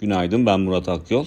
Günaydın ben Murat Akyol.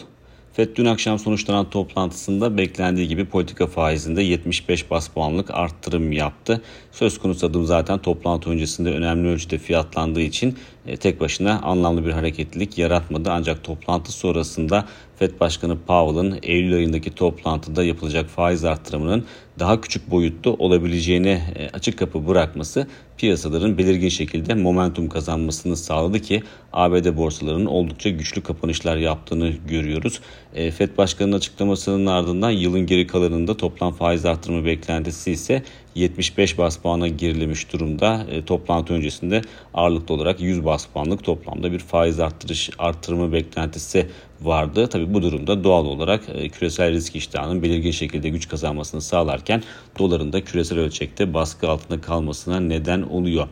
FED dün akşam sonuçlanan toplantısında beklendiği gibi politika faizinde 75 bas puanlık arttırım yaptı. Söz konusu adım zaten toplantı öncesinde önemli ölçüde fiyatlandığı için e, tek başına anlamlı bir hareketlilik yaratmadı. Ancak toplantı sonrasında FED Başkanı Powell'ın Eylül ayındaki toplantıda yapılacak faiz arttırımının daha küçük boyutlu olabileceğini e, açık kapı bırakması piyasaların belirgin şekilde momentum kazanmasını sağladı ki ABD borsalarının oldukça güçlü kapanışlar yaptığını görüyoruz. E, FED Başkanı'nın açıklamasının ardından yılın geri kalanında toplam faiz arttırımı beklentisi ise 75 bas puana gerilemiş durumda. E, toplantı öncesinde ağırlıklı olarak 100 bas puanlık toplamda bir faiz arttırış arttırımı beklentisi vardı. Tabi bu durumda doğal olarak e, küresel risk iştahının belirgin şekilde güç kazanmasını sağlarken doların da küresel ölçekte baskı altında kalmasına neden oluyor.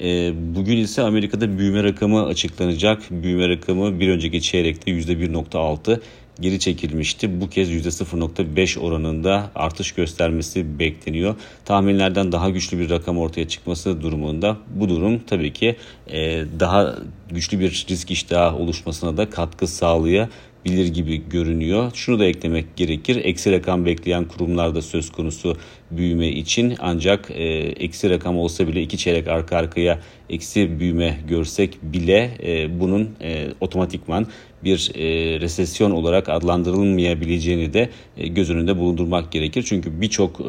E, bugün ise Amerika'da büyüme rakamı açıklanacak. Büyüme rakamı bir önceki çeyrekte %1.6 geri çekilmişti. Bu kez %0.5 oranında artış göstermesi bekleniyor. Tahminlerden daha güçlü bir rakam ortaya çıkması durumunda bu durum tabii ki e, daha güçlü bir risk iştahı oluşmasına da katkı sağlayabilir gibi görünüyor. Şunu da eklemek gerekir. Eksi rakam bekleyen kurumlarda söz konusu büyüme için ancak e, eksi rakam olsa bile iki çeyrek arka arkaya eksi büyüme görsek bile e, bunun e, otomatikman bir e, resesyon olarak adlandırılmayabileceğini de e, göz önünde bulundurmak gerekir. Çünkü birçok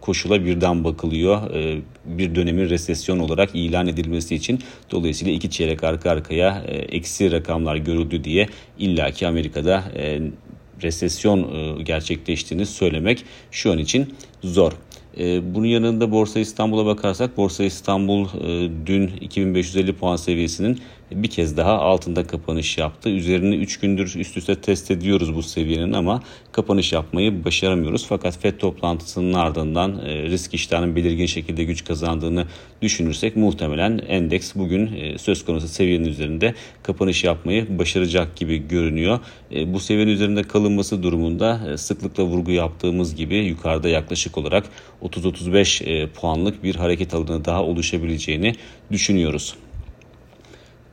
koşula birden bakılıyor. Bir dönemin resesyon olarak ilan edilmesi için dolayısıyla iki çeyrek arka arkaya eksi rakamlar görüldü diye illaki Amerika'da e, resesyon gerçekleştiğini söylemek şu an için zor. E, bunun yanında Borsa İstanbul'a bakarsak Borsa İstanbul e, dün 2550 puan seviyesinin bir kez daha altında kapanış yaptı. Üzerini 3 gündür üst üste test ediyoruz bu seviyenin ama kapanış yapmayı başaramıyoruz. Fakat FED toplantısının ardından e, risk iştahının belirgin şekilde güç kazandığını düşünürsek muhtemelen endeks bugün e, söz konusu seviyenin üzerinde kapanış yapmayı başaracak gibi görünüyor. E, bu seviyenin üzerinde kalınması durumunda sıklıkla vurgu yaptığımız gibi yukarıda yaklaşık olarak 30-35 puanlık bir hareket alanı daha oluşabileceğini düşünüyoruz.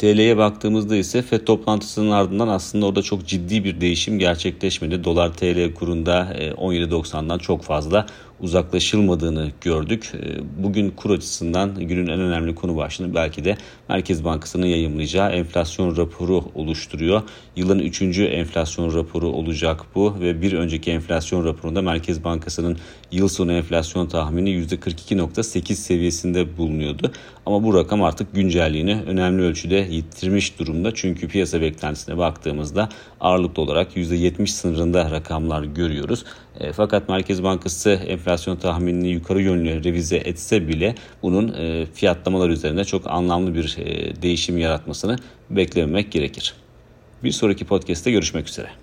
TL'ye baktığımızda ise FED toplantısının ardından aslında orada çok ciddi bir değişim gerçekleşmedi. Dolar TL kurunda 17.90'dan e, çok fazla uzaklaşılmadığını gördük. Ee, bugün kur açısından günün en önemli konu başlığını belki de Merkez Bankası'nın yayımlayacağı enflasyon raporu oluşturuyor. Yılın üçüncü enflasyon raporu olacak bu ve bir önceki enflasyon raporunda Merkez Bankası'nın yıl sonu enflasyon tahmini %42.8 seviyesinde bulunuyordu. Ama bu rakam artık güncelliğini önemli ölçüde yitirmiş durumda. Çünkü piyasa beklentisine baktığımızda ağırlıklı olarak %70 sınırında rakamlar görüyoruz. E, fakat Merkez Bankası enflasyon tahminini yukarı yönlü revize etse bile bunun e, fiyatlamalar üzerinde çok anlamlı bir e, değişim yaratmasını beklememek gerekir. Bir sonraki podcast'te görüşmek üzere.